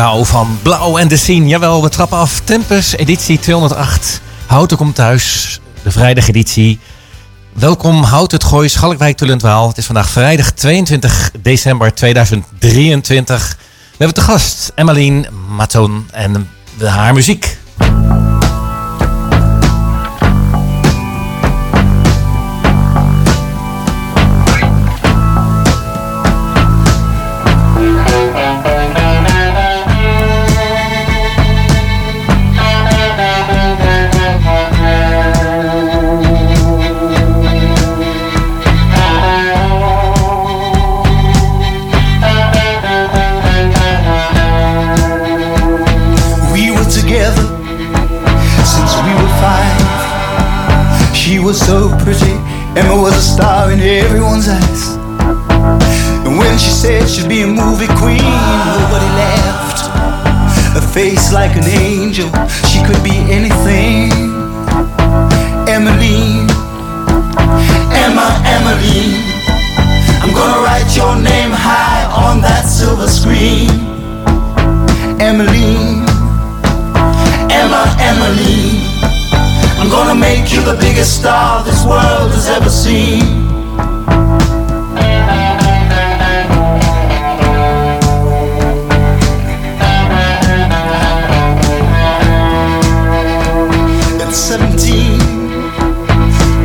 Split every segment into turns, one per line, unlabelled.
Van Blauw en de Scene. Jawel, we trappen af. Tempus, editie 208. Houten komt thuis. De vrijdageditie. Welkom, Hout het Gooi, Schalkwijk, Tullentwaal. Het is vandaag vrijdag 22 december 2023. We hebben te gast Emmeline Maton en haar muziek.
Was so pretty, Emma was a star in everyone's eyes. And when she said she'd be a movie queen, nobody laughed. A face like an angel, she could be anything. Emmeline, Emma, Emmeline. I'm gonna write your name high on that silver screen. Emmeline, Emma, Emmeline. Make you the biggest star this world has ever seen. At 17,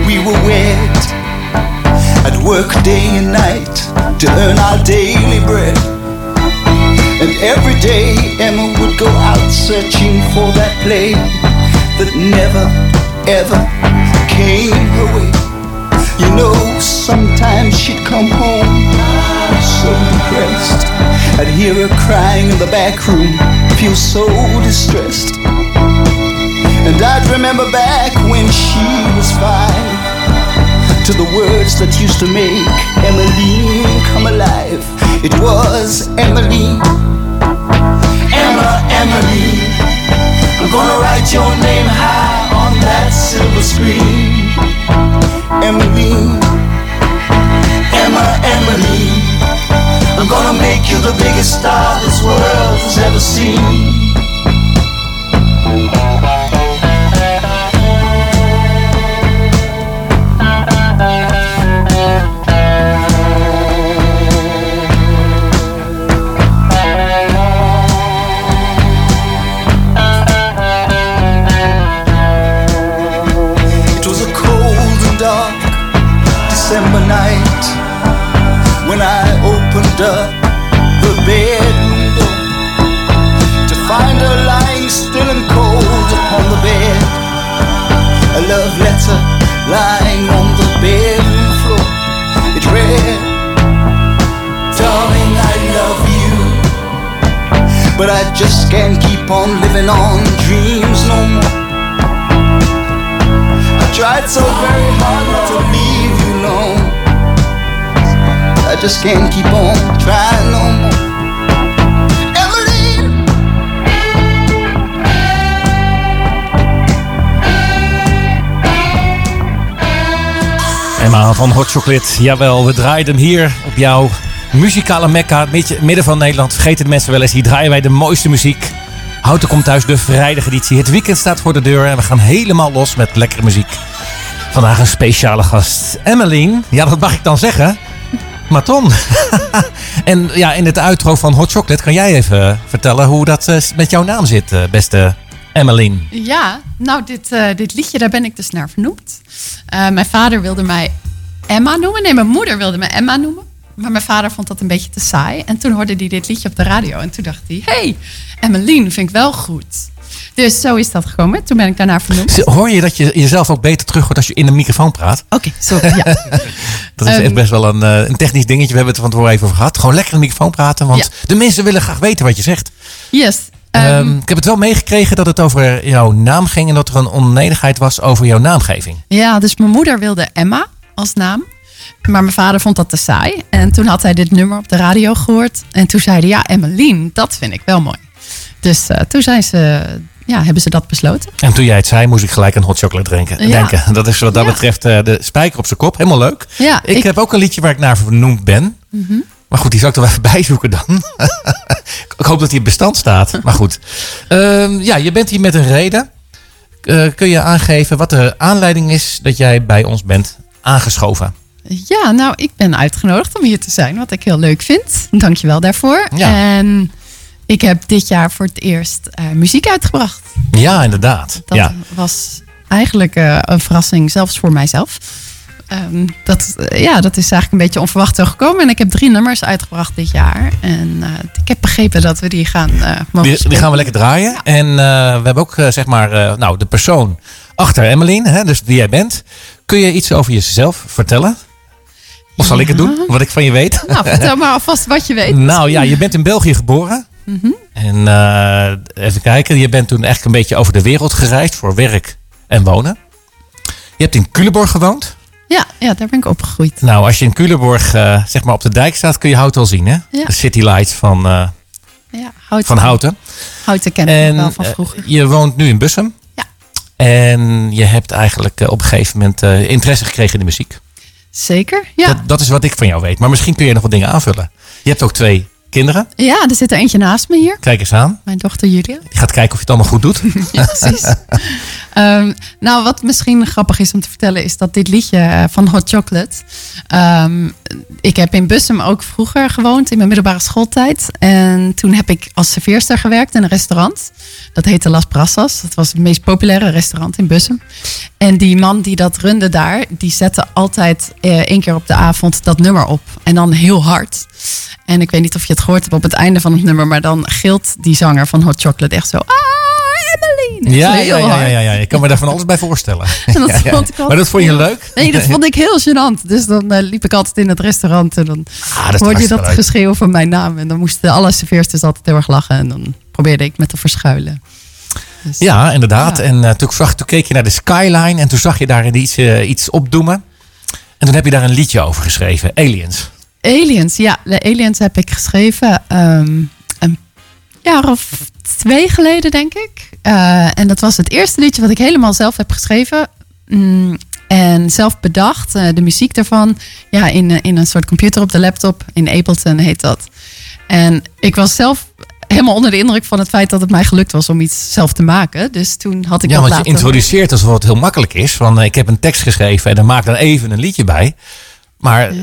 we were wed. I'd work day and night to earn our daily bread. And every day Emma would go out searching for that play that never, ever came her way. You know, sometimes she'd come home so depressed. I'd hear her crying in the back room, feel so distressed. And I'd remember back when she was five to the words that used to make Emmeline come alive. It was Emmeline, Emma, Emmeline. I'm gonna write your name high that silver screen. Emmeline, Emma, Emmeline. I'm gonna make you the biggest star this world has ever seen. December night when I opened up the bedroom door to find her lying still and cold upon the bed. A love letter lying on the bedroom floor. It read, Darling, I love you, but I just can't keep on living on dreams no more. I tried so very hard not to leave you alone. I just can't keep on trying
Emma van Hot Chocolate. Jawel, we draaien hem hier op jouw muzikale mekka. het midden van Nederland. Vergeten de mensen wel eens. Hier draaien wij de mooiste muziek. Houten komt thuis, de vrijdageditie. Het weekend staat voor de deur en we gaan helemaal los met lekkere muziek. Vandaag een speciale gast. Emmeline. Ja, dat mag ik dan zeggen. Maton. en ja, in het uitro van Hot Chocolate kan jij even vertellen hoe dat eh, met jouw naam zit, eh, beste Emmeline.
Ja, nou, dit, eh, dit liedje, daar ben ik dus naar vernoemd. Eh, mijn vader wilde mij Emma noemen. Nee, mijn moeder wilde me Emma noemen. Maar mijn vader vond dat een beetje te saai. En toen hoorde hij dit liedje op de radio. En toen dacht hij, hey, Emmeline vind ik wel goed. Dus zo is dat gekomen. Toen ben ik daarnaar vernoemd.
Hoor je dat je jezelf ook beter terug hoort als je in een microfoon praat?
Oké, sorry. Ja.
Dat is
Ehm,
echt best wel een, eh, een technisch dingetje. We hebben het er van tevoren even over gehad. Gewoon lekker in de microfoon praten. Want
Ja.
de mensen willen graag weten wat je zegt.
Yes. Ehm,
Ehm, ik heb het wel meegekregen dat het over jouw naam ging. En dat er een onenigheid was over jouw naamgeving.
Ja, dus mijn moeder wilde Emma als naam. Maar mijn vader vond dat te saai. En toen had hij dit nummer op de radio gehoord. En toen zei hij, ja, Emmeline, dat vind ik wel mooi. Dus eh, toen zijn ze ja, hebben ze dat besloten.
En toen jij het zei, moest ik gelijk aan hot chocolate drinken,
Ja.
denken. Dat is wat dat
Ja.
betreft eh, de spijker op zijn kop. Helemaal leuk.
Ja,
ik,
ik-
heb ook een liedje waar ik naar vernoemd ben. Maar goed, die zal ik toch even bijzoeken dan. ik hoop dat hij in bestand staat. Maar goed. Ehm, ja, je bent hier met een reden. Eh, kun je aangeven wat de aanleiding is dat jij bij ons bent aangeschoven?
Ja, nou, ik ben uitgenodigd om hier te zijn, wat ik heel leuk vind. Dankjewel daarvoor.
Ja.
En ik heb dit jaar voor het eerst eh, muziek uitgebracht.
Ja, inderdaad.
Dat
ja.
was eigenlijk eh, een verrassing, zelfs voor mijzelf. Ehm, dat, eh, ja, dat is eigenlijk een beetje onverwacht zo gekomen. En ik heb drie nummers uitgebracht dit jaar. En ik heb begrepen dat we die gaan
Die, die gaan we lekker draaien. En we hebben ook zeg maar nou, de persoon achter Emmeline, hè, dus die jij bent. Kun je iets over jezelf vertellen? Of zal ik het doen? Wat ik van je weet?
Nou, vertel maar alvast wat je weet.
Nou ja, je bent in België geboren. En eh, even kijken, je bent toen echt een beetje over de wereld gereisd voor werk en wonen. Je hebt in Culemborg gewoond.
Ja, ja, daar ben ik opgegroeid.
Nou, als je in Culemborg eh, zeg maar op de dijk staat, kun je Houten al zien, hè?
Ja.
De city lights van, eh,
Ja, hout,
van Houten.
Houten ken ik
En
wel van vroeger.
je woont nu in Bussum.
Ja.
En je hebt eigenlijk op een gegeven moment interesse gekregen in de muziek.
Zeker, ja.
Dat, dat is wat ik van jou weet. Maar misschien kun je nog wat dingen aanvullen. Je hebt ook twee kinderen.
Ja, er zit er eentje naast me hier.
Kijk eens aan.
Mijn dochter Julia.
Die gaat kijken of je het allemaal goed doet.
Ja, precies. Ehm, nou, wat misschien grappig is om te vertellen, is dat dit liedje eh, van Hot Chocolate. ehm, ik heb in Bussum ook vroeger gewoond in mijn middelbare schooltijd. En toen heb ik als serveerster gewerkt in een restaurant. Dat heette Las Brasas. Dat was het meest populaire restaurant in Bussum. En die man die dat runde daar, die zette altijd eh, één keer op de avond dat nummer op. En dan heel hard. En ik weet niet of je het gehoord op het einde van het nummer, maar dan gilt die zanger van Hot Chocolate echt zo. Ah, Emmeline!
Ja, ja, ja, ja, ja. Ik kan me daar van alles bij voorstellen.
En dat
Ja, ja. Maar dat vond je leuk?
Nee, dat vond ik heel gênant. Dus dan eh, liep ik altijd in het restaurant en dan
Ah, dat
hoorde je dat
leuk.
geschreeuw van mijn naam. En dan moesten alle serveersters altijd heel erg lachen. En dan probeerde ik me te verschuilen. Dus,
Ja, inderdaad. En eh, toen, zag, toen keek je naar de skyline en toen zag je daar iets, eh, iets opdoemen. En toen heb je daar een liedje over geschreven. Aliens.
Aliens, ja. De Aliens heb ik geschreven ehm, een jaar of twee geleden, denk ik. Eh, en dat was het eerste liedje wat ik helemaal zelf heb geschreven. Mm, en zelf bedacht. eh, de muziek daarvan. Ja, in, eh, in een soort computer op de laptop. In Ableton heet dat. En ik was zelf helemaal onder de indruk van het feit dat het mij gelukt was om iets zelf te maken. Dus toen had ik
Ja,
dat
want je introduceert alsof het heel makkelijk is. Van ik heb een tekst geschreven en dan maak dan even een liedje bij. Maar
Ja.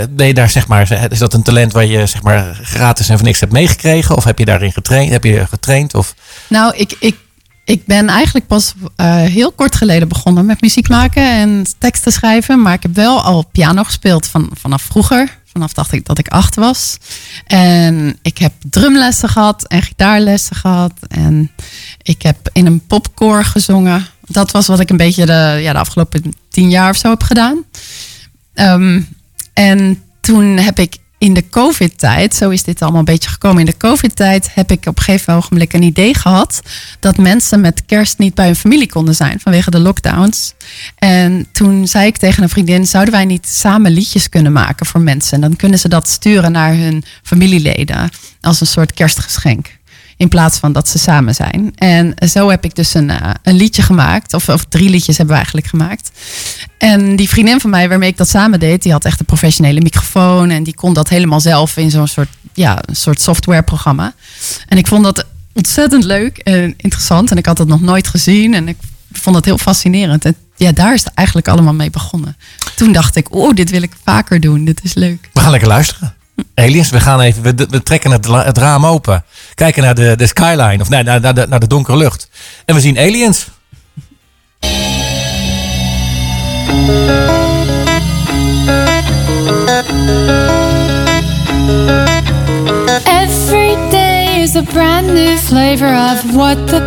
eh, ben je daar zeg maar, is dat een talent waar je zeg maar gratis en voor niks hebt meegekregen? Of heb je daarin getraind? Heb je getraind? Of
Nou, ik, ik, ik ben eigenlijk pas eh, heel kort geleden begonnen met muziek maken en teksten schrijven. Maar ik heb wel al piano gespeeld van, vanaf vroeger. Vanaf dacht ik dat ik acht was. En ik heb drumlessen gehad en gitaarlessen gehad. En ik heb in een popkoor gezongen. Dat was wat ik een beetje de, ja, de afgelopen tien jaar of zo heb gedaan. Ehm, en toen heb ik in de COVID-tijd, zo is dit allemaal een beetje gekomen. In de COVID-tijd heb ik op een gegeven ogenblik een idee gehad dat mensen met kerst niet bij hun familie konden zijn vanwege de lockdowns. En toen zei ik tegen een vriendin: zouden wij niet samen liedjes kunnen maken voor mensen? En dan kunnen ze dat sturen naar hun familieleden als een soort kerstgeschenk. In plaats van dat ze samen zijn. En zo heb ik dus een, eh, een liedje gemaakt. Of, of drie liedjes hebben we eigenlijk gemaakt. En die vriendin van mij waarmee ik dat samen deed, die had echt een professionele microfoon. En die kon dat helemaal zelf in zo'n soort, ja, een soort softwareprogramma. En ik vond dat ontzettend leuk en interessant. En ik had het nog nooit gezien. En ik vond het heel fascinerend. En ja, daar is het eigenlijk allemaal mee begonnen. Toen dacht ik, oh, dit wil ik vaker doen. Dit is leuk.
we gaan lekker luisteren. Aliens, we gaan even, we, trekken het raam open. Kijken naar de, de skyline of nee, naar, naar, de, naar de donkere lucht. En we zien aliens.
Every day is a brand new flavor of what the.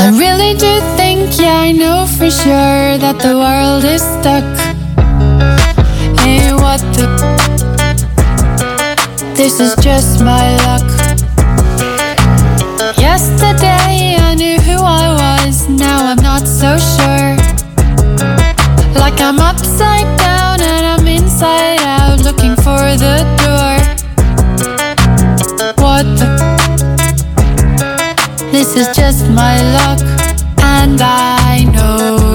I really do think, yeah, I know for sure that the world is stuck. what the This is just my luck. Yesterday I knew who I was Now I'm not so sure. Like I'm upside down and I'm inside out Looking for the door. What the This is just my luck And I know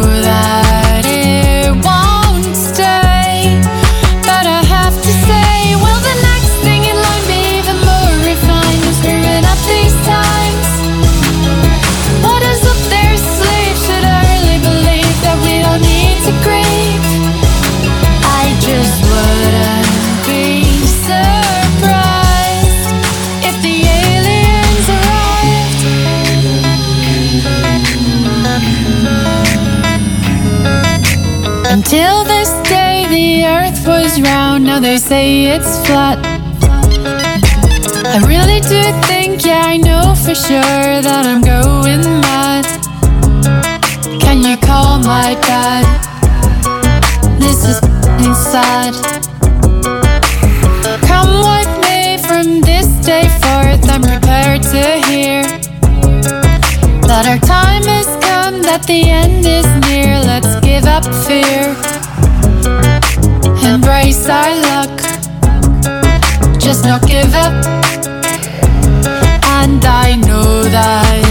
Until this day, the earth was round, now they say it's flat. I really do think, yeah, I know for sure that I'm going mad. Can you call my dad? This is sad. Come with me from this day forth, I'm prepared to hear that our time that the end is near. Let's give up fear, embrace our luck, just not give up. And I know that.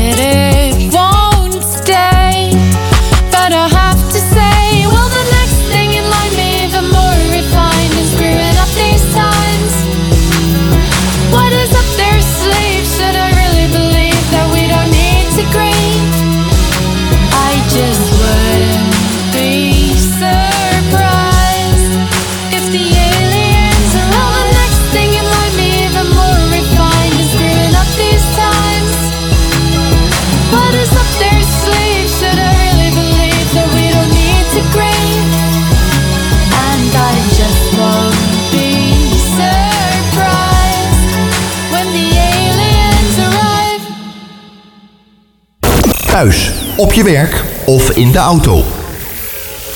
Op je werk of in de auto.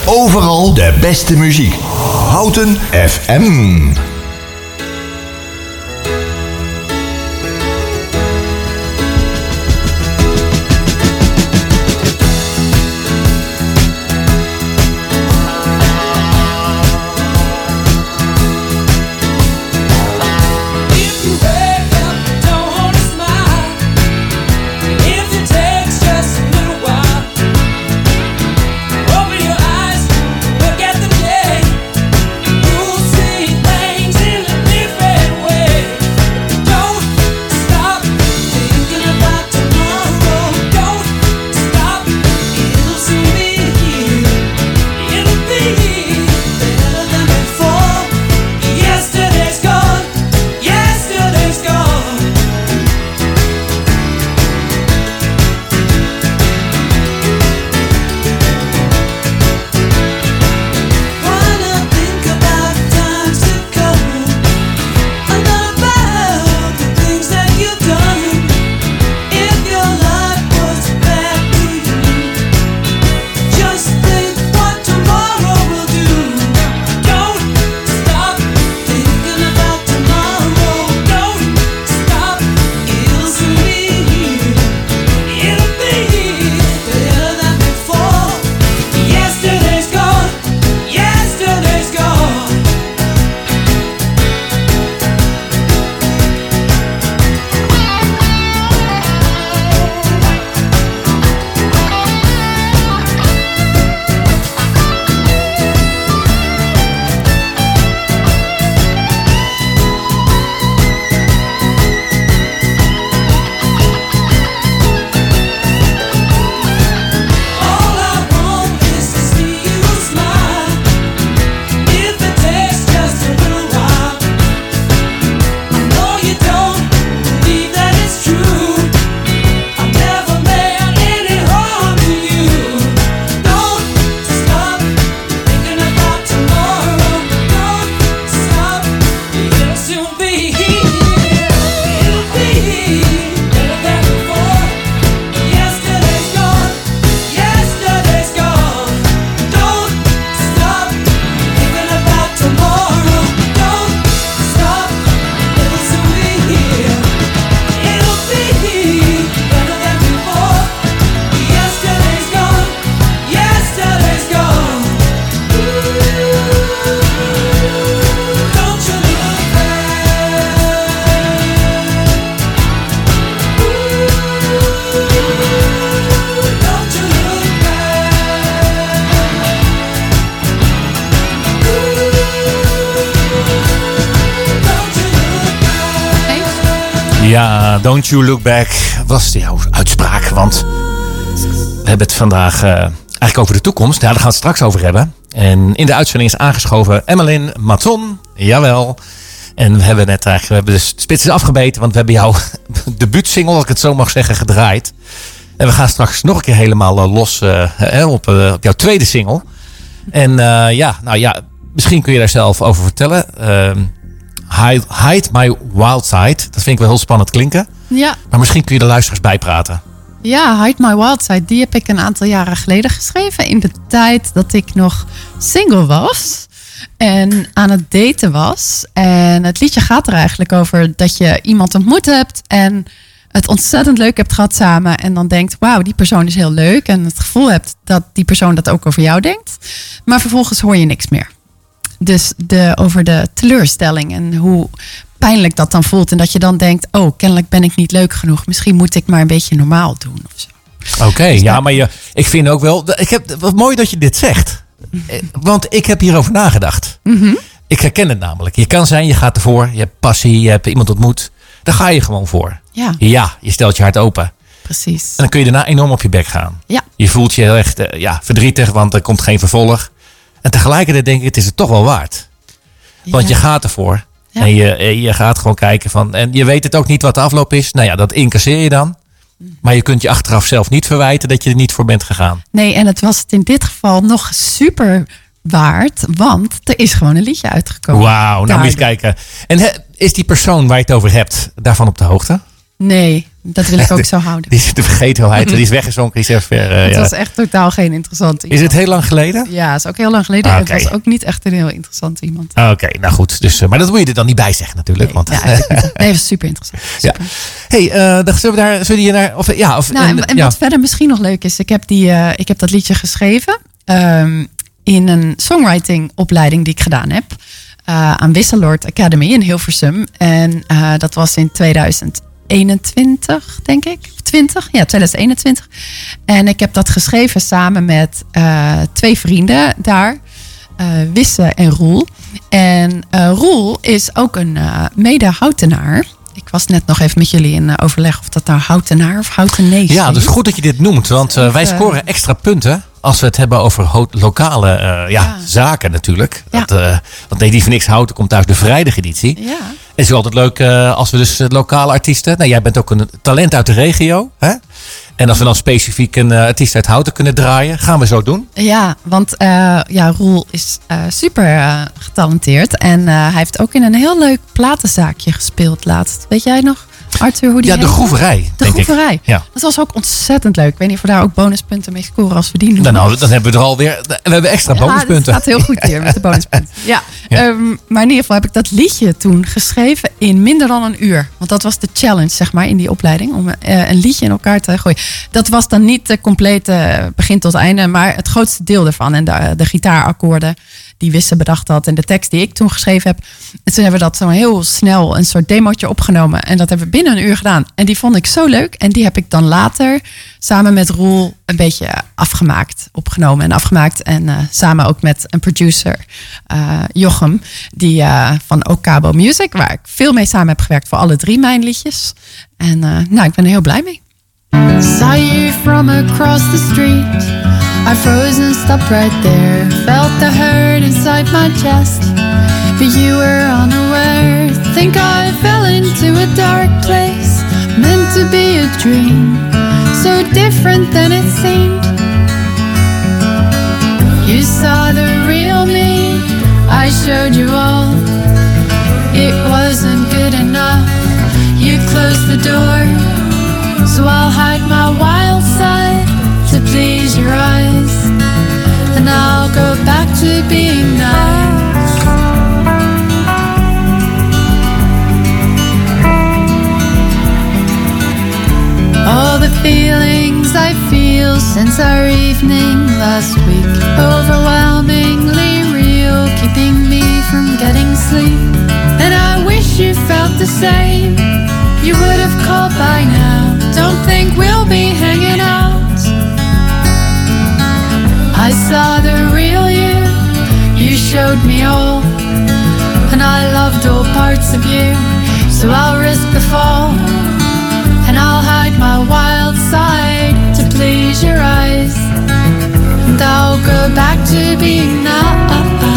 Overal de beste muziek. Houten FM.
Don't
you look back was jouw uitspraak. Want we hebben het vandaag eh, eigenlijk over de toekomst. Ja, daar gaan we het straks over hebben. En in de uitzending is aangeschoven Emmeline Maton. Jawel. En we hebben net eigenlijk, we hebben de spits afgebeten. Want we hebben jouw debuutsingle, als ik het zo mag zeggen, gedraaid. En we gaan straks nog een keer helemaal eh, los eh, op, op jouw tweede single. En ja, nou ja, misschien kun je daar zelf over vertellen. Hide, hide My Wild Side. Dat vind ik wel heel spannend klinken.
Ja,
Maar misschien kun je de luisteraars bijpraten.
ja, Hide My Wild Side, die heb ik een aantal jaren geleden geschreven. In de tijd dat ik nog single was. En aan het daten was. En het liedje gaat er eigenlijk over dat je iemand ontmoet hebt. En het ontzettend leuk hebt gehad samen. En dan denkt, wauw, die persoon is heel leuk. En het gevoel hebt dat die persoon dat ook over jou denkt. Maar vervolgens hoor je niks meer. Dus de, over de teleurstelling en hoe pijnlijk dat dan voelt. En dat je dan denkt, oh, kennelijk ben ik niet leuk genoeg. Misschien moet ik maar een beetje normaal doen of zo.
Oké, ja, maar je, ik vind ook wel. Ik heb, wat mooi dat je dit zegt. Eh, Want ik heb hierover nagedacht. Ik herken het namelijk. Je kan zijn, je gaat ervoor. Je hebt passie, je hebt iemand ontmoet. Daar ga je gewoon voor.
Ja,
Ja, je stelt je hart open. En
precies.
dan kun je daarna enorm op je bek gaan.
Ja,
Je voelt je heel echt eh, ja, verdrietig, want er komt geen vervolg. En tegelijkertijd denk ik, het is het toch wel waard. Want je gaat ervoor.
Ja.
En je, eh, je gaat gewoon kijken van. En je weet het ook niet wat de afloop is. Nou ja, dat incasseer je dan. Maar je kunt je achteraf zelf niet verwijten dat je er niet voor bent gegaan.
Nee, en het was het in dit geval nog super waard. Want er is gewoon een liedje uitgekomen.
Wauw, nou moet je kijken. En he- is die persoon waar je het over hebt, daarvan op de hoogte?
Nee, dat wil ik ook zo houden.
Die is de vergetelheid, die is weggezonken, die is even ver. eh,
Het
ja.
was echt totaal geen interessant
Is
iemand.
het heel lang geleden?
Ja, het is ook heel lang geleden.
Ah,
Het was ook niet echt een heel interessant iemand.
Oké, nou goed. Dus, eh, maar dat moet je er dan niet bij zeggen natuurlijk.
Nee,
want,
ja, nee, het was super interessant.
Ja. Hey, eh, dan zullen we daar, zullen je naar, of, ja, of,
Nou, en,
en-
en
ja.
wat verder misschien nog leuk is, ik heb, die, eh, ik heb dat liedje geschreven ehm, in een songwriting opleiding die ik gedaan heb eh, aan Wisseloord Academy in Hilversum. En eh, dat was in 2021, denk ik. Of 20? Ja, 2021. En ik heb dat geschreven samen met eh, twee vrienden daar. eh, Wisse en Roel. En eh, Roel is ook een eh mede-houtenaar. Ik was net nog even met jullie in overleg of dat nou houtenaar of houtenees
Ja,
is.
dus goed dat je dit noemt. Want eh, wij scoren extra punten als we het hebben over lokale ja,
Ja.
zaken natuurlijk.
Ja.
Dat, eh, want nee, die van niks houten komt uit de vrijdageditie.
Ja,
Het is altijd leuk eh, als we dus eh, lokale artiesten... Nou, jij bent ook een talent uit de regio. Hè? En als we dan specifiek een eh, artiest uit Houten kunnen draaien... gaan we zo doen.
ja want eh, ja, Roel is super getalenteerd. En hij heeft ook in een heel leuk platenzaakje gespeeld laatst. Weet jij nog, Arthur, hoe die
Ja, de groeverij,
De
denk ik.
groeverij.
Ja.
Dat was ook ontzettend leuk. Ik weet niet of we daar ook bonuspunten mee scoren als we die noemen.
Dan, nou, dan hebben we er alweer... We hebben extra
Ja,
bonuspunten.
dat gaat heel goed hier met de bonuspunten. Ja.
Ja.
Ehm, maar in ieder geval heb ik dat liedje toen geschreven in minder dan een uur. Want dat was de challenge, zeg maar, in die opleiding. Om eh, een liedje in elkaar te gooien. Dat was dan niet de complete begin tot einde, maar het grootste deel ervan. En de, de gitaarakkoorden die Wisse bedacht had. En de tekst die ik toen geschreven heb. En toen hebben we dat zo heel snel een soort demootje opgenomen. En dat hebben we binnen een uur gedaan. En die vond ik zo leuk. En die heb ik dan later samen met Roel een beetje afgemaakt. Opgenomen en afgemaakt. En eh, samen ook met een producer, eh, Jochem. Die eh, van Okabo Music. Waar ik veel mee samen heb gewerkt voor alle drie mijn liedjes. En nou, ik ben er heel blij mee. You from across the street. I froze right there. Felt the hurt inside my chest. But you were unaware. Think I fell into a dark place. Meant to be a dream. So different than it seemed. You saw the real me. I showed you all. It wasn't good enough. You closed the door. So I'll hide my wild side to please your eyes. And I'll go to being nice. All the feelings I feel since our evening last week overwhelmingly real, keeping me from getting sleep. And I wish you felt the same. You would have called by now. Don't think we'll be hanging out. I saw showed me all, and I loved all parts of you. So I'll risk the fall,
and I'll hide my wild side to please your eyes, and I'll go back to being now.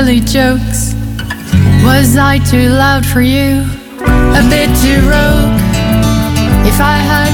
silly jokes? Was I too loud for you? A bit too rogue? If I
had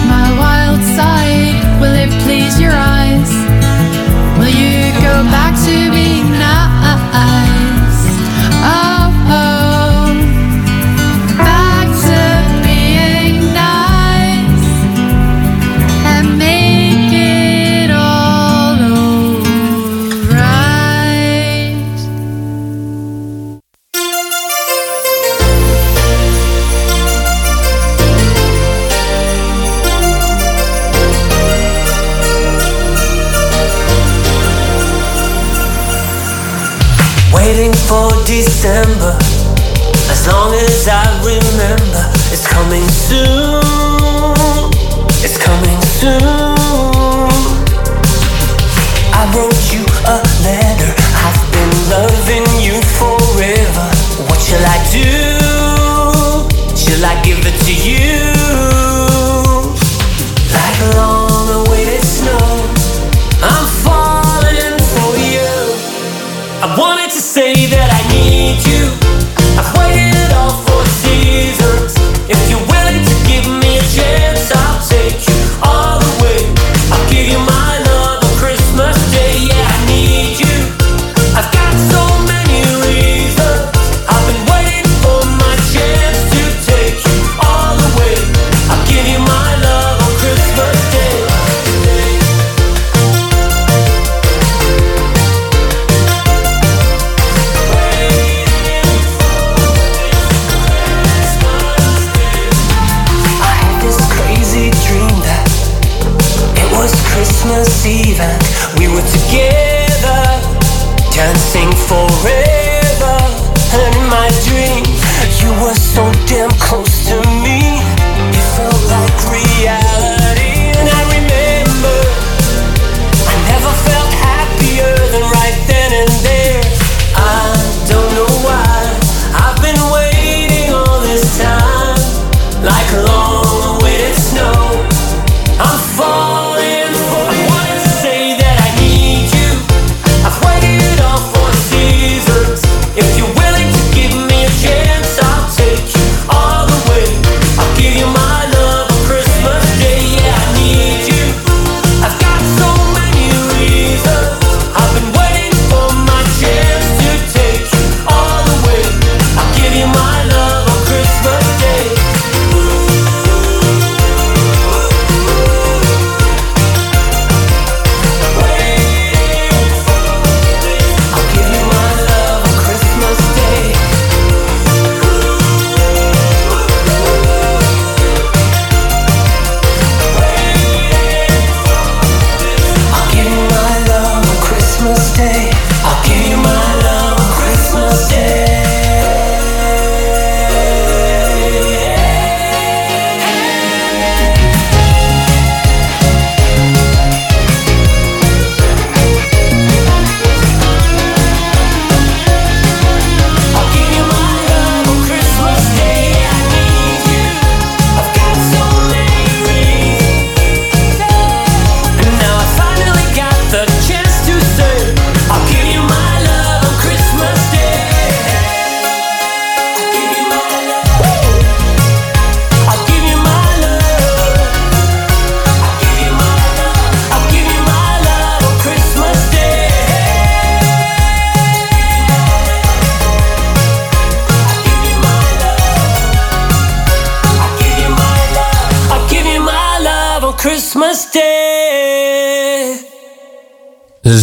We were together.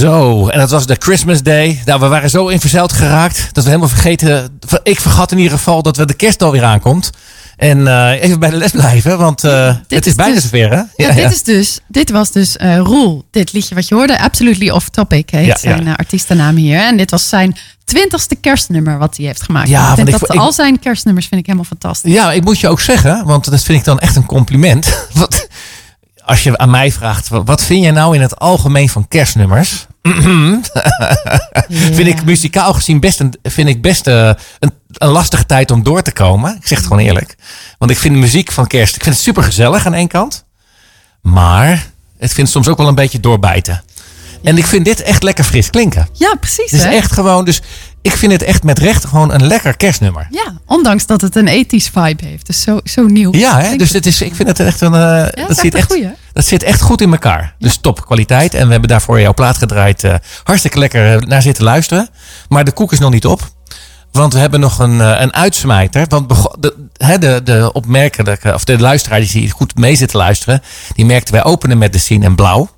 Zo, en dat was de Christmas Day. Nou, we waren zo in verzeild geraakt dat we helemaal vergeten. Ik vergat in ieder geval dat we de kerst alweer aankomt. En eh, even bij de les blijven, want eh, het is, bijna
dus,
zover. Hè?
Ja, dit is dus, dit was dus eh, Roel, dit liedje wat je hoorde. Absolutely Off Topic heet zijn artiestennaam hier. En dit was zijn twintigste kerstnummer wat hij heeft gemaakt.
Ja,
ik dat
ik,
al zijn kerstnummers vind ik helemaal fantastisch.
Ja, ik moet je ook zeggen, want dat vind ik dan echt een compliment. Want als je aan mij vraagt, wa- wat vind jij nou in het algemeen van kerstnummers? Vind ik muzikaal gezien best een, vind ik best eh, een, een lastige tijd om door te komen. Ik zeg het gewoon eerlijk. Want ik vind de muziek van kerst, ik vind het super gezellig aan één kant. Maar het vindt soms ook wel een beetje doorbijten. En ik vind dit echt lekker fris klinken.
Ja, precies.
Het is
hè?
echt gewoon, dus ik vind het echt met recht gewoon een lekker kerstnummer.
Ja, ondanks dat het een ethisch vibe heeft. Dus zo, zo nieuw.
Ja, hè? Dus het is, ik vind het echt een. eh,
is
dat,
echt
zit
een
echt,
goeie.
dat zit echt goed in elkaar. Dus top kwaliteit. En we hebben daarvoor jouw plaat gedraaid. eh, hartstikke lekker eh, naar zitten luisteren. Maar de koek is nog niet op. Want we hebben nog een, een uitsmijter. Want de, de, de opmerkelijke, of de luisteraar die goed mee zit te luisteren. Die merkte wij openen met de scene in blauw.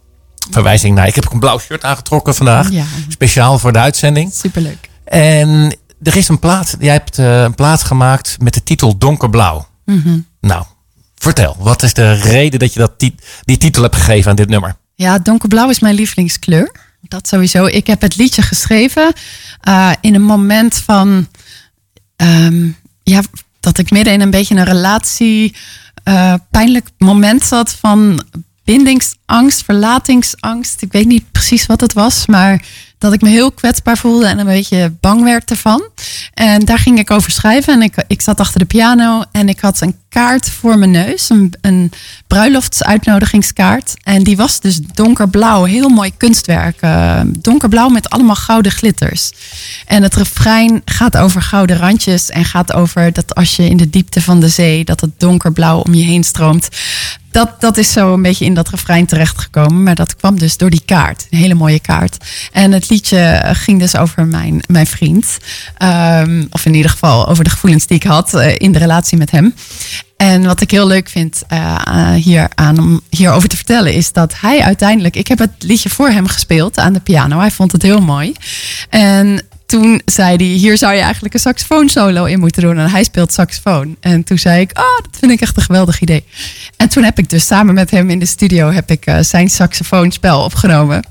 Verwijzing naar. Ik heb ook een blauw shirt aangetrokken vandaag.
Ja.
Speciaal voor de uitzending.
Superleuk.
En er is een plaat. Jij hebt eh, een plaat gemaakt met de titel Donkerblauw.
Mhm.
Nou, vertel. Wat is de reden dat je dat die titel hebt gegeven aan dit nummer?
Ja, donkerblauw is mijn lievelingskleur. Dat sowieso. Ik heb het liedje geschreven eh, in een moment van... ehm, ja, dat ik midden in een beetje een relatie... eh, pijnlijk moment zat van bindingsangst, verlatingsangst. Ik weet niet precies wat het was, maar dat ik me heel kwetsbaar voelde en een beetje bang werd ervan. En daar ging ik over schrijven. En ik, ik zat achter de piano en ik had een kaart voor mijn neus. Een, bruiloftsuitnodigingskaart. En die was dus donkerblauw. Heel mooi kunstwerk. eh, donkerblauw met allemaal gouden glitters. En het refrein gaat over gouden randjes. En gaat over dat als je in de diepte van de zee... dat het donkerblauw om je heen stroomt. Dat, dat is zo een beetje in dat refrein terechtgekomen. Maar dat kwam dus door die kaart. Een hele mooie kaart. En het liedje eh, ging dus over mijn, mijn vriend. Ehm, of in ieder geval over de gevoelens die ik had eh, in de relatie met hem. En wat ik heel leuk vind eh, hier aan, om hierover te vertellen... is dat hij uiteindelijk... Ik heb het liedje voor hem gespeeld aan de piano. Hij vond het heel mooi. En toen zei hij, hier zou je eigenlijk een saxofoonsolo in moeten doen. En hij speelt saxofoon. En toen zei ik, oh, dat vind ik echt een geweldig idee. En toen heb ik dus samen met hem in de studio heb ik, eh, zijn saxofoonspel opgenomen.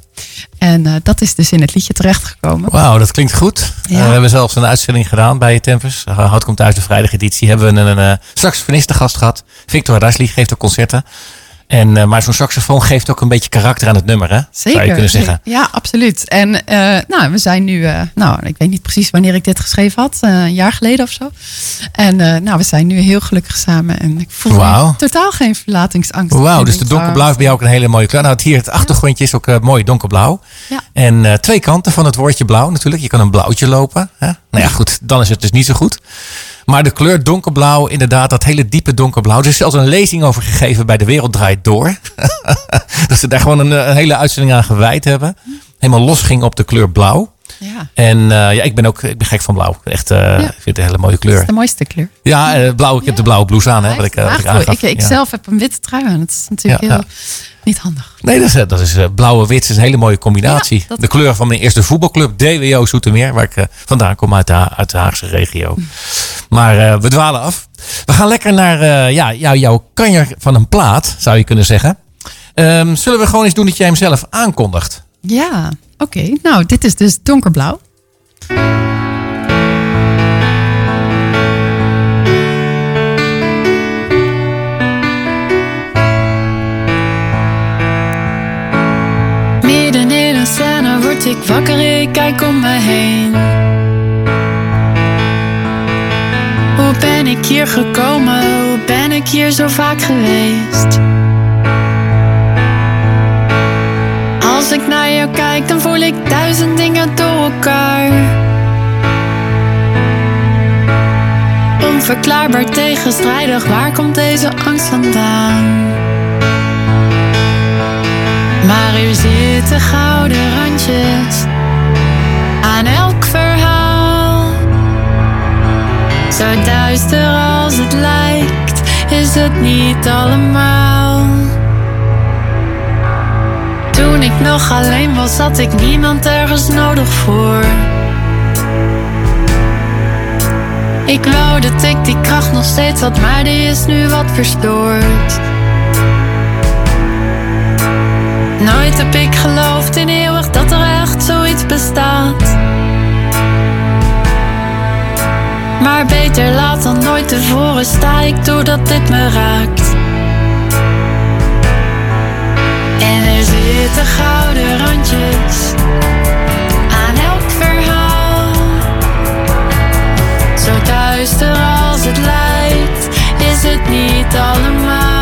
En eh, dat is dus in het liedje terechtgekomen.
Wauw, dat klinkt goed.
Ja.
Eh, we hebben zelfs een uitzending gedaan bij Tempus. Uh, Hout komt thuis de vrijdageditie. Hebben we een, een, eh, saxofonist te gast gehad. Victor Rasli geeft ook concerten. En, eh, maar zo'n saxofoon geeft ook een beetje karakter aan het nummer, hè?
Zeker.
Zou je kunnen zeggen.
Ja, absoluut. En eh, nou, we zijn nu, eh, nou, ik weet niet precies wanneer ik dit geschreven had, een jaar geleden of zo. En nou, we zijn nu heel gelukkig samen. En ik voel totaal geen verlatingsangst.
Wauw, dus de donkerblauw is bij jou ook een hele mooie kleur. Nou, het hier het achtergrondje is ook mooi donkerblauw.
Ja.
En twee kanten van het woordje blauw natuurlijk. Je kan een blauwtje lopen. Hè? Nou ja, goed, dan is het dus niet zo goed. Maar de kleur donkerblauw, inderdaad, dat hele diepe donkerblauw. Er is zelfs een lezing over gegeven bij De Wereld Draait Door. dat ze daar gewoon een, een hele uitzending aan gewijd hebben. Helemaal los ging op de kleur blauw.
Ja,
En eh, ja, ik ben ook ik ben gek van blauw. Echt, eh, ik vind het een hele mooie kleur.
is de mooiste kleur.
Ja, eh, blauw. Ik heb de blauwe blouse aan, hè, wat ik, wat ik
ik, ik
Ja.
zelf heb een witte trui aan. Het is natuurlijk
Ja,
heel
ja.
Niet handig.
Nee, dat is, eh, dat is eh, blauwe-wit. is een hele mooie combinatie.
Ja, dat-
De kleur van mijn eerste voetbalclub, DWO Zoetermeer, waar ik eh, vandaan kom uit de, Ha- uit de Haagse regio. Maar eh, we dwalen af. We gaan lekker naar ja, jou, jouw kanjer van een plaat, zou je kunnen zeggen. Ehm, zullen we gewoon eens doen dat jij hem zelf aankondigt?
Ja, oké. Nou, dit is dus donkerblauw.
Word ik wakker, ik kijk om me heen. Hoe ben ik hier gekomen? Hoe ben ik hier zo vaak geweest? Als ik naar jou kijk, dan voel ik duizend dingen door elkaar. Onverklaarbaar tegenstrijdig, waar komt deze angst vandaan? Maar er zitten gouden randjes aan elk verhaal. Zo duister als het lijkt, is het niet allemaal. Toen ik nog alleen was, had ik niemand ergens nodig voor. Ik wou dat ik die kracht nog steeds had, maar die is nu wat verstoord. Nooit heb ik geloofd in eeuwig dat er echt zoiets bestaat. Maar beter laat dan nooit tevoren sta ik toe dat dit me raakt. En er zitten gouden randjes aan elk verhaal. Zo duister als het lijkt, is het niet allemaal.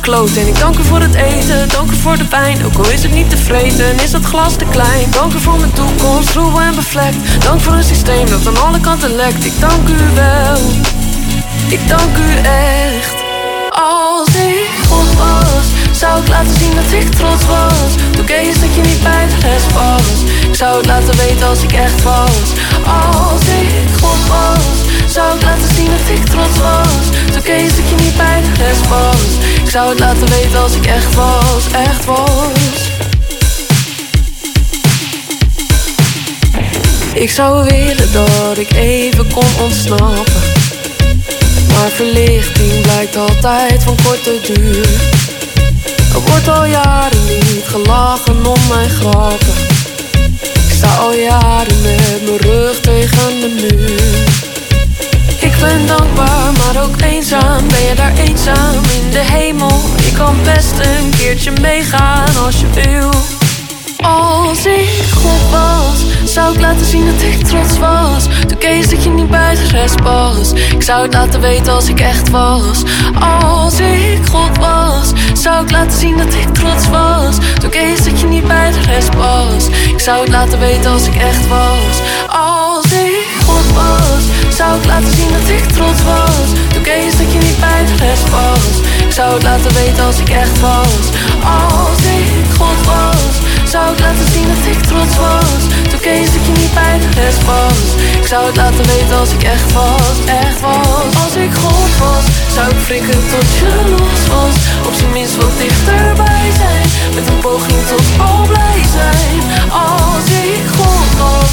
Gekloot. En ik dank u voor het eten, dank u voor de pijn. Ook al is het niet tevreden en is dat glas te klein. Dank u voor mijn toekomst, ruw en bevlekt. Dank voor een systeem dat aan alle kanten lekt. Ik dank u wel, ik dank u echt. Als ik God was, zou ik laten zien dat ik trots was. Toen kees dat je niet bij de rest was. Ik zou het laten weten als ik echt was. Als ik God was, zou ik laten zien dat ik trots was. Toen kees dat je niet bij de rest was. Ik zou het laten weten als ik echt was, echt was. Ik zou willen dat ik even kon ontsnappen. Maar verlichting blijkt altijd van korte duur. Er wordt al jaren niet gelachen om mijn grappen. Ik sta al jaren met mijn rug tegen de muur. Ben dankbaar, maar ook eenzaam. Ben je daar eenzaam in de hemel? Ik kan best een keertje meegaan als je wil. Als ik God was, zou ik laten zien dat ik trots was. Toen kees dat je niet bij de rest was. Ik zou het laten weten als ik echt was. Als ik God was, zou ik laten zien dat ik trots was. Toen kees dat je niet bij de rest was. Ik zou het laten weten als ik echt was. Als ik Zou ik laten zien dat ik trots was. Toen kees dat je niet bij de rest was. Ik zou het laten weten als ik echt was. Als ik God was, zou ik laten zien dat ik trots was. Toen kees dat je niet bij de rest was. Ik zou het laten weten als ik echt was, echt was. Als ik God was, zou ik frikken tot je los was. Op zijn minst wat dichterbij zijn. Met een poging tot al blij zijn. Als ik God was,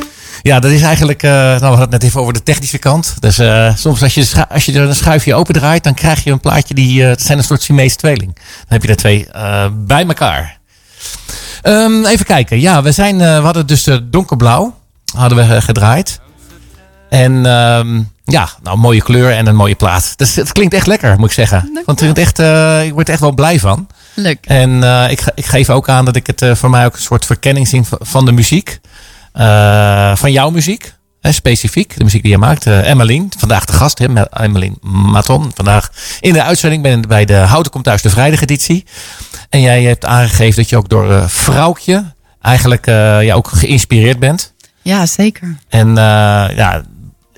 ja, dat is eigenlijk... eh, nou, we hadden het net even over de technische kant. Dus eh, soms als je, als je er een schuifje open draait... dan krijg je een plaatje die... eh, het zijn een soort Siamese tweeling. Dan heb je er twee bij elkaar. Ehm, even kijken. Ja, we, zijn, we hadden dus donkerblauw. Hadden we gedraaid. En ehm, ja, nou, mooie kleur en een mooie plaat. Dus het klinkt echt lekker, moet ik zeggen. Want het echt, ik word er echt wel blij van.
Leuk.
En ik, ik geef ook aan dat ik het voor mij ook een soort verkenning zie van de muziek. Eh, van jouw muziek. Hè, specifiek, de muziek die je maakt. Eh Emmeline, vandaag de gast, hè, Emmeline Maton. Vandaag in de uitzending ben bij de Houten Komt Thuis, de vrijdageditie. En jij hebt aangegeven dat je ook door eh Vrouwtje eigenlijk eh, ja, ook geïnspireerd bent.
Ja, zeker.
En ja,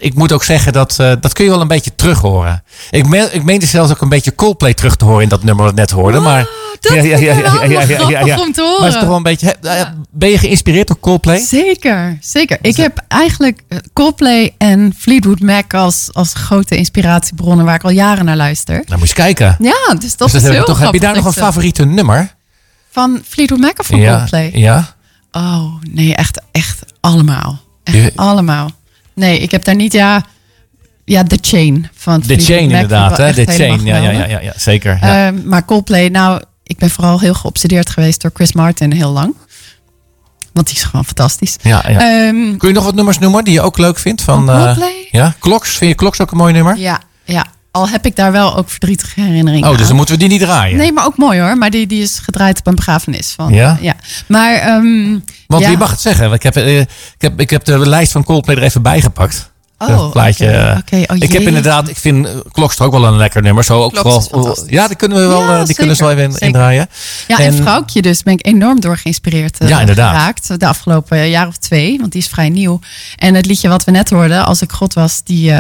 ik moet ook zeggen dat eh, dat kun je wel een beetje terug horen. Ik, me, ik meende zelfs ook een beetje Coldplay terug te horen in dat nummer dat we net hoorden. Maar
Oh, dat vind ik wel grappig om te
Maar het is toch wel een beetje. eh, Ben je geïnspireerd door Coldplay?
Zeker, zeker. Ik heb eigenlijk eh, Coldplay en Fleetwood Mac als, als grote inspiratiebronnen waar ik al jaren naar luister.
Nou, moet je eens kijken.
Ja, dus dat
Dus
is heel
toch, heb je daar nog
dat
een favoriete nummer?
Van Fleetwood Mac of van
ja,
Coldplay?
ja.
Oh, nee, echt, echt allemaal. Echt
Je-
allemaal. Nee, ik heb daar niet, ja, ja, The Chain van
The
Fleetwood
Chain
Mac
inderdaad. Hè? The Chain, ja, ja, ja, ja, ja, zeker. Ja.
Ehm, maar Coldplay, nou, ik ben vooral heel geobsedeerd geweest door Chris Martin heel lang. Want die is gewoon fantastisch.
ja, ja.
Ehm,
Kun je nog wat nummers noemen die je ook leuk vindt? Van,
Van
eh,
Coldplay?
ja, Kloks. Vind je Kloks ook een mooi nummer?
ja, ja, al heb ik daar wel ook verdrietige herinneringen
Oh, dus dan moeten we die niet draaien.
Nee, maar ook mooi hoor. Maar die, die is gedraaid op een begrafenis. Van,
Ja?
ja. Maar, ehm,
Want
ja.
wie mag het zeggen? Ik heb, eh, ik, heb, ik heb de lijst van Coldplay er even bijgepakt.
Oh,
plaatje.
oké,
eh.
Oh,
ik heb inderdaad, ik vind eh, Klokster ook wel een lekker nummer. Zo ook
fantastisch.
ja, die kunnen we wel,
Ja,
eh, die kunnen ze wel even in- indraaien.
Ja, en,
En-
Vrouwtje dus ben ik enorm door geïnspireerd
Ja, inderdaad.
geraakt. De afgelopen jaar of twee, want die is vrij nieuw. En het liedje wat we net hoorden, Als ik God was, die,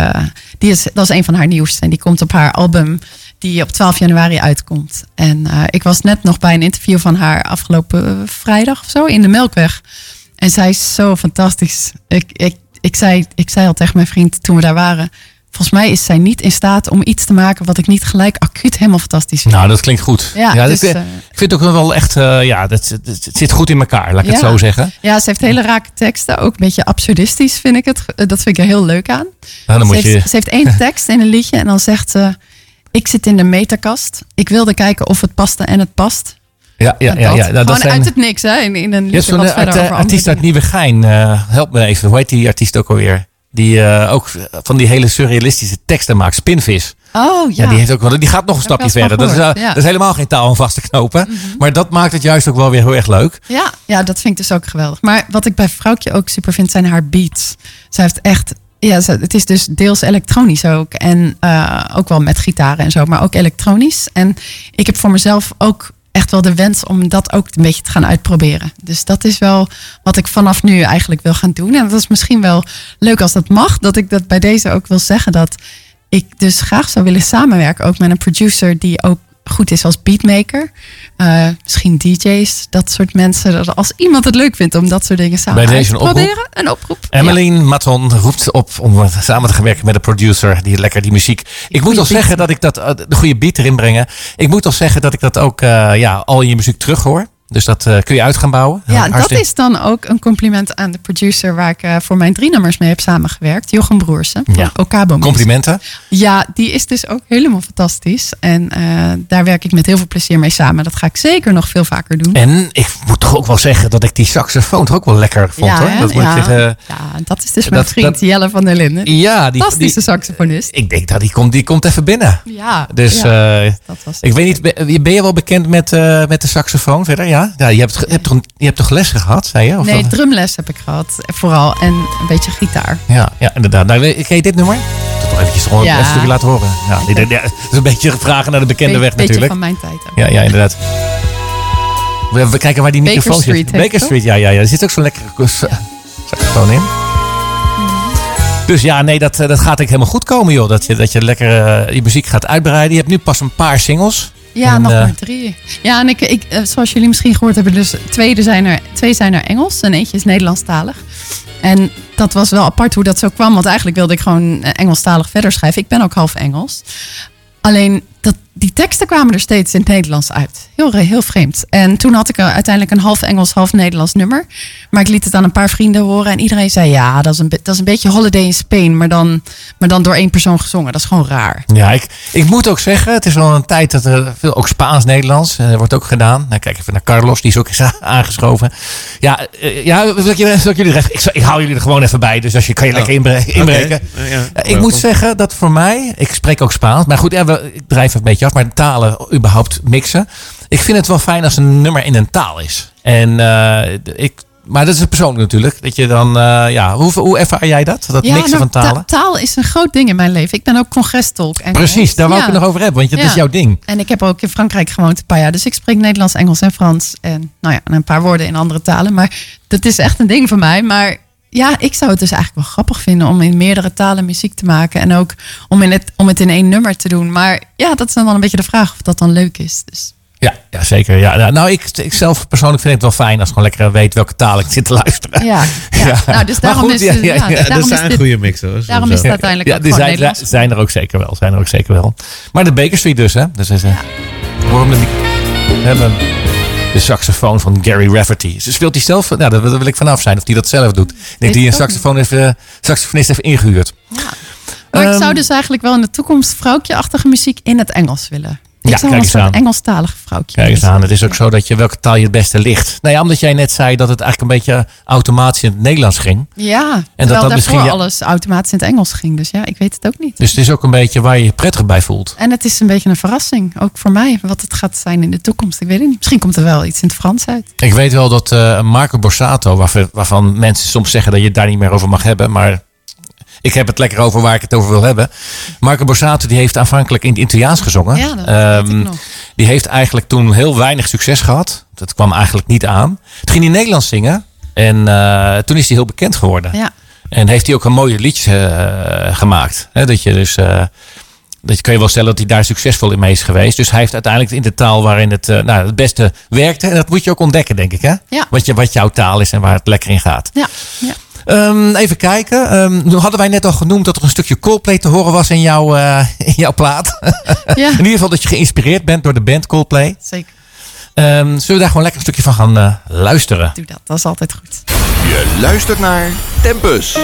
die is, dat is een van haar nieuwste. En die komt op haar album die op 12 januari uitkomt. En ik was net nog bij een interview van haar afgelopen vrijdag of zo in de Melkweg. En zij is zo fantastisch. Ik, ik, ik, zei, ik zei al tegen mijn vriend toen we daar waren... Volgens mij is zij niet in staat om iets te maken wat ik niet gelijk acuut helemaal fantastisch vind.
Nou, dat klinkt goed.
Ja, dus,
ik,
eh,
ik vind het ook wel echt, eh, ja, dat, zit goed in elkaar, laat ik het zo zeggen.
Ja, ze heeft hele rake teksten. Ook een beetje absurdistisch vind ik het. Eh, Dat vind ik er heel leuk aan.
Nou, dan
Ze
moet
heeft,
je,
ze heeft één tekst in een liedje en dan zegt ze... Ik zit in de meterkast. Ik wilde kijken of het paste en het past.
Ja, ja, ja, ja,
dat.
nou, dat zijn,
uit het niks, hè? In, in een liedje
zo'n eh, artiest uit Nieuwegein, eh help me even, hoe heet die artiest ook alweer? Die eh, ook van die hele surrealistische teksten maakt, Spinvis.
Oh, ja.
Ja, die, heeft ook wel, die gaat nog een stapje verder. Dat is,
ja. Mhm.
dat is helemaal geen taal aan vast te knopen. Maar dat maakt het juist ook wel weer heel erg leuk.
Ja, ja, dat vind ik dus ook geweldig. Maar wat ik bij Vrouwtje ook super vind, zijn haar beats. Zij heeft echt... Ja, ze- het is dus deels elektronisch ook. En ook wel met gitaren en zo, maar ook elektronisch. En ik heb voor mezelf ook echt wel de wens om dat ook een beetje te gaan uitproberen. Dus dat is wel wat ik vanaf nu eigenlijk wil gaan doen. En dat is misschien wel leuk als dat mag. Dat ik dat bij deze ook wil zeggen dat ik dus graag zou willen samenwerken. Ook met een producer die ook goed is als beatmaker. Eh, misschien DJ's, dat soort mensen. Dat Als iemand het leuk vindt om dat soort dingen samen
Bij
uit
deze
te
een oproep.
proberen. Een oproep.
Emmeline Maton roept op om samen te gaan werken met een producer die lekker die muziek. Ik moet al zeggen dat ik dat eh, de goede beat erin brengen. Ik moet al zeggen dat ik dat ook eh, ja, al in je muziek terug hoor. Dus dat eh, kun je uit gaan bouwen.
Ja, dat is dan ook een compliment aan de producer waar ik eh, voor mijn drie nummers mee heb samengewerkt. Jochem Broersen
Ja.
Okabo
complimenten.
Ja, die is dus ook helemaal fantastisch. En eh, daar werk ik met heel veel plezier mee samen. Dat ga ik zeker nog veel vaker doen.
En ik moet toch ook wel zeggen dat ik die saxofoon toch ook wel lekker vond hoor.
hè?
Dat moet
ja.
ik zeggen.
ja, dat is dus mijn
Dat-
vriend
dat-
Jelle van der Linden.
Ja, die,
Fantastische
die,
saxofonist.
ik denk dat die komt, die komt even binnen.
Ja,
Dus
ja, dat was
ik weet niet, ben ben je wel bekend met, met de saxofoon verder? Ja, ja je, hebt, je, hebt toch, een- je hebt toch les gehad, zei je? Of
Nee, drumles heb ik gehad. Vooral. En een beetje gitaar.
Ja, ja, inderdaad. Nou, weet- ken je dit nummer? Toch nog eventjes gewoon
Ja.
een stukje laten horen. Ja, dit- dit- ja, het is een beetje vragen naar de bekende
Be-
weg
beetje
natuurlijk.
van mijn tijd ook.
Ja, ja, inderdaad. We, we kijken waar die
Baker
microfoon
Street
zit. Baker Street, ja, ja, ja. Er zit ook zo'n lekkere kus- saxofoon in. Dus ja, nee, dat, eh, dat gaat ik helemaal goed komen, joh. Dat je, dat je lekker eh, je muziek gaat uitbreiden. Je hebt nu pas een paar singles.
Ja,
En,
nog
eh,
maar drie. Ja, en ik, ik, eh, zoals jullie misschien gehoord hebben, dus twee zijn er, twee zijn er Engels en eentje is Nederlandstalig. En dat was wel apart hoe dat zo kwam, want eigenlijk wilde ik gewoon eh, Engelstalig verder schrijven. Ik ben ook half Engels. Alleen dat, die teksten kwamen er steeds in het Nederlands uit. Heel, heel vreemd. En toen had ik uiteindelijk een half Engels, half Nederlands nummer. Maar ik liet het aan een paar vrienden horen. En iedereen zei, ja, dat is een, dat is een beetje Holiday in Spain. Maar dan, maar dan door één persoon gezongen. Dat is gewoon raar.
Ja, ik, ik moet ook zeggen, het is al een tijd dat er veel, ook Spaans-Nederlands, eh, wordt ook gedaan. Nou, kijk even naar Carlos, die is ook eens aangeschoven. Ja, eh, ja wil ik, je- wil ik jullie recht, ik, ik hou jullie er gewoon even bij, dus als je kan je lekker inbre- inbreken.
Ja.
Ja, ik moet zeggen dat voor mij, ik spreek ook Spaans, maar goed, ja, we, ik drijf een beetje af, maar talen überhaupt mixen. Ik vind het wel fijn als een nummer in een taal is. En eh, ik, maar dat is persoonlijk natuurlijk, dat je dan, eh, ja, hoe, hoe ervaar jij dat? Dat mixen
nou,
van
ta-
talen?
taal is een groot ding in mijn leven. Ik ben ook congrestolk. Engels.
Precies, daar wou ik het nog over hebben, want dat
Ja.
is jouw ding.
En ik heb ook in Frankrijk gewoond een paar jaar. Dus ik spreek Nederlands, Engels en Frans. En nou ja, en een paar woorden in andere talen. Maar dat is echt een ding voor mij. Maar ja, ik zou het dus eigenlijk wel grappig vinden om in meerdere talen muziek te maken. En ook om, in het, om het in één nummer te doen. Maar ja, dat is dan wel een beetje de vraag of dat dan leuk is. Dus
Ja, ja zeker. Ja. Nou, ik, ik zelf persoonlijk vind het wel fijn als ik gewoon lekker weet welke taal ik zit te luisteren.
ja, ja.
Ja.
nou dus daarom
goed,
is,
ja,
het-
ja,
ja,
dat zijn
dit-
goede mix hoor.
daarom is het uiteindelijk
Ja,
ook
die zijn, er ook zeker wel. Zijn er ook zeker wel. Maar de Baker Street dus, hè? Dus is, eh, Waarom niet? We hebben de saxofoon van Gary Rafferty. Dus speelt hij zelf? Nou, daar wil ik vanaf zijn of hij dat zelf doet. Ik denk die een saxofoon heeft, eh, saxofonist heeft ingehuurd.
Maar ik
Ehm,
zou dus eigenlijk wel in de toekomst vrouwtje-achtige muziek in het Engels willen. Ik
Ja, kijk eens
een
aan.
vrouwtje.
Kijk eens aan, het is ook zo dat je welke taal je het beste ligt. Nou ja, omdat jij net zei dat het eigenlijk een beetje automatisch in het Nederlands ging.
Ja, en
dat
terwijl
dat
daarvoor
misschien
alles automatisch in het Engels ging. Dus ja, ik weet het ook niet.
Dus het is ook een beetje waar je je prettig bij voelt.
En het is een beetje een verrassing, ook voor mij, wat het gaat zijn in de toekomst. Ik weet het niet. Misschien komt er wel iets in het Frans uit.
Ik weet wel dat eh, Marco Borsato, waarvan, waarvan mensen soms zeggen dat je het daar niet meer over mag hebben, maar ik heb het lekker over waar ik het over wil hebben. Marco Borsato die heeft aanvankelijk in het Italiaans gezongen.
Ja, dat weet
Ehm,
ik nog.
Die heeft eigenlijk toen heel weinig succes gehad. Dat kwam eigenlijk niet aan. Toen ging hij Nederlands zingen en eh, toen is hij heel bekend geworden.
Ja,
En heeft hij ook een mooie liedje eh, gemaakt. Dat je dus. eh, dat je kan je wel stellen dat hij daar succesvol in mee is geweest. Dus hij heeft uiteindelijk in de taal waarin het, nou, het beste werkte. En dat moet je ook ontdekken, denk ik. Hè?
Ja.
Wat, je, wat jouw taal is en waar het lekker in gaat.
ja, ja.
Ehm, even kijken. Ehm, nu hadden wij net al genoemd dat er een stukje Coldplay te horen was in, jouw eh, in jouw plaat.
ja
in ieder geval dat je geïnspireerd bent door de band Coldplay.
zeker.
Ehm, zullen we daar gewoon lekker een stukje van gaan eh, luisteren?
Doe dat. Dat is altijd goed.
Je luistert naar Tempus.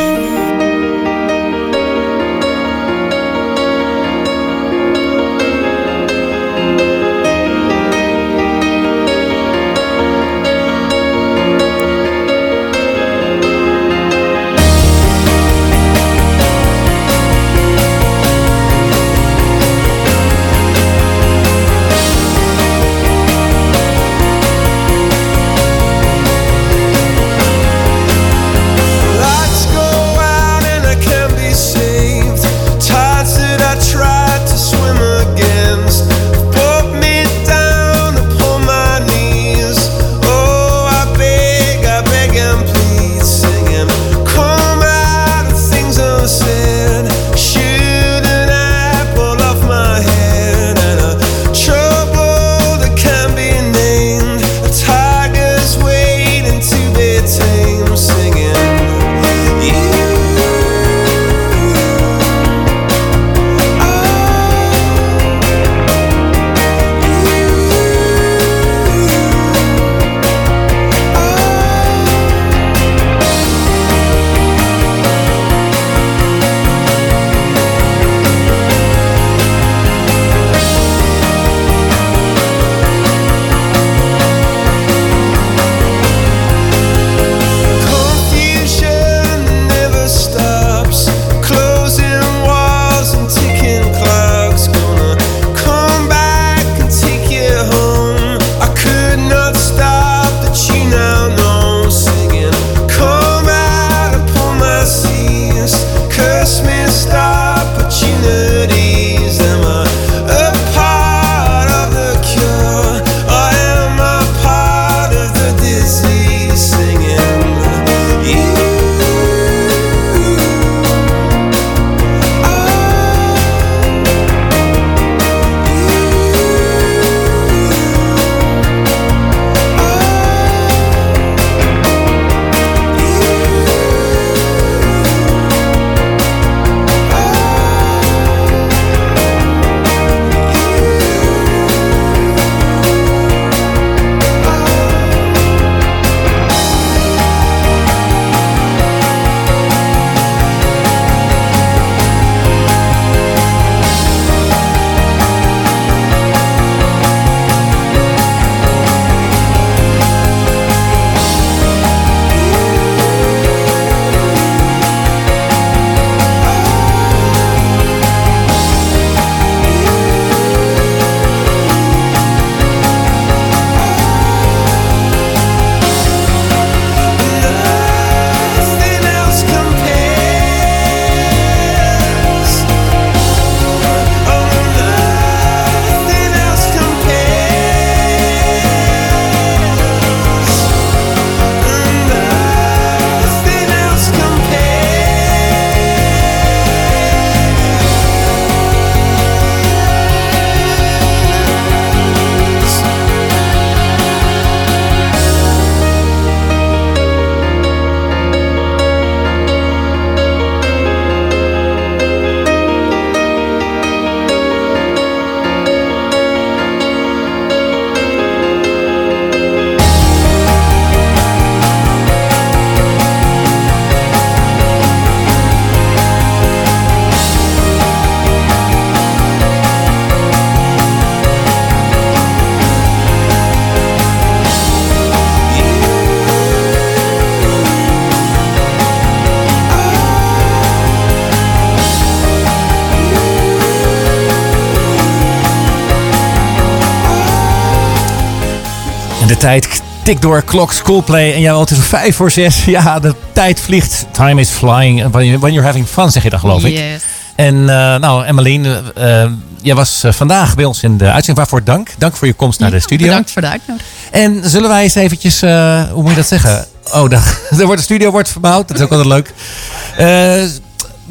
Tijd tikt door, klok, schoolplay. En jij het is vijf voor zes. Ja, de tijd vliegt. Time is flying. When you- when you're having fun, zeg je dan geloof ik. En eh, nou, Emmeline, eh, jij was eh, vandaag bij ons in de uitzending. Waarvoor dank. Dank voor je komst naar de studio.
Bedankt voor de uitnodiging.
En zullen wij eens eventjes, hoe moet je dat zeggen? Oh, daar, er wordt een studio wordt verbouwd. Dat is ook altijd leuk.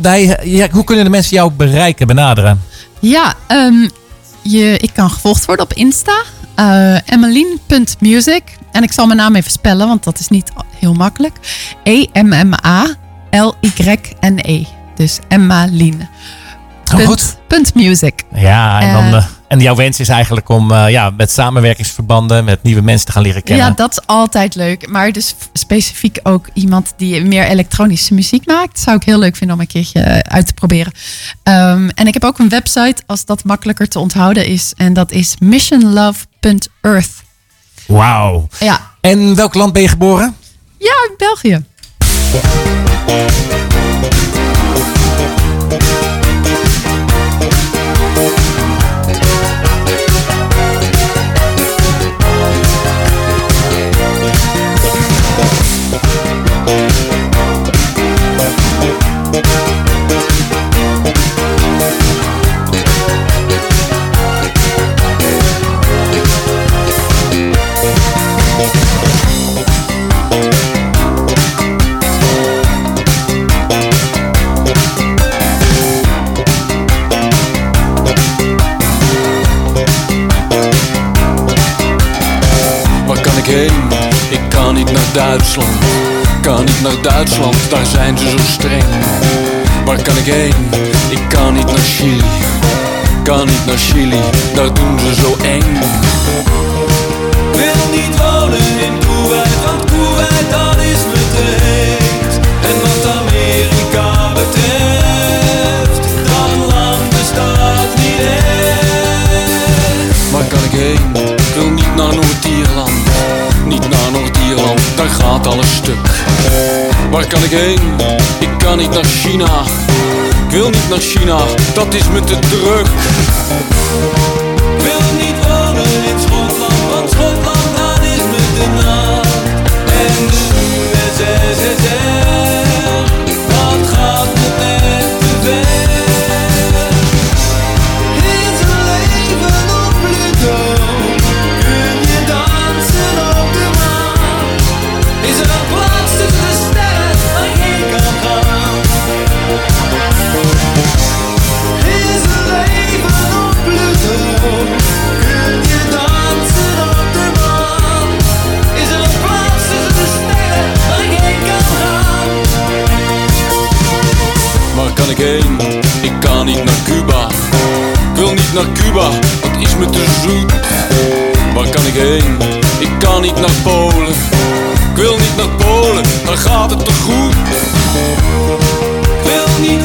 Wij, ja, hoe kunnen de mensen jou bereiken, benaderen?
Ja, ehm, je, ik kan gevolgd worden op Insta. Eh Emmeline.music. En ik zal mijn naam even spellen, want dat is niet heel makkelijk. E E-M-M-A-L-Y-N-E. Dus Emmaline.
Oh, goed.
punt music.
Ja, en, dan,
Eh.
En jouw wens is eigenlijk om eh, ja, met samenwerkingsverbanden, met nieuwe mensen te gaan leren kennen.
Ja, dat is altijd leuk. Maar dus specifiek ook iemand die meer elektronische muziek maakt. Zou ik heel leuk vinden om een keertje eh, uit te proberen. Ehm, en ik heb ook een website als dat makkelijker te onthouden is. En dat is missionlove.earth.
Wauw.
Ja.
En welk land ben je geboren?
ja, in België.
Kan niet naar Duitsland, daar zijn ze zo streng. Waar kan ik heen? Ik kan niet naar Chili. Kan niet naar Chili, daar doen ze zo eng.
wil niet
gaat alles stuk. Waar kan ik heen? Ik kan niet naar China. Ik wil niet naar China, dat is me te druk.
wil niet wonen in Schotland, want Schotland dat is me te na. En de USSR, kan ik heen?
Ik kan niet naar Cuba. Ik wil niet naar Cuba, dat is me te zoet. Waar kan ik heen? Ik kan niet naar Polen. Ik wil niet naar Polen, daar gaat het te goed.
wil niet